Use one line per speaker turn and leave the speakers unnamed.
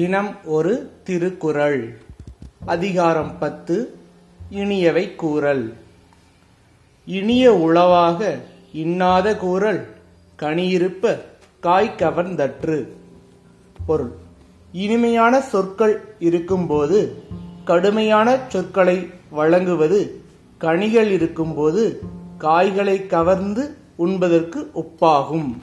தினம் ஒரு திருக்குறள். அதிகாரம் பத்து இனியவை கூறல். இனிய உளவாக இன்னாத கூறல் கனியிருப்ப காய் கவர்ந்தற்று. பொருள். இனிமையான சொற்கள் இருக்கும்போது கடுமையான சொற்களை வழங்குவது கனிகள் இருக்கும்போது காய்களை கவர்ந்து உண்பதற்கு ஒப்பாகும்.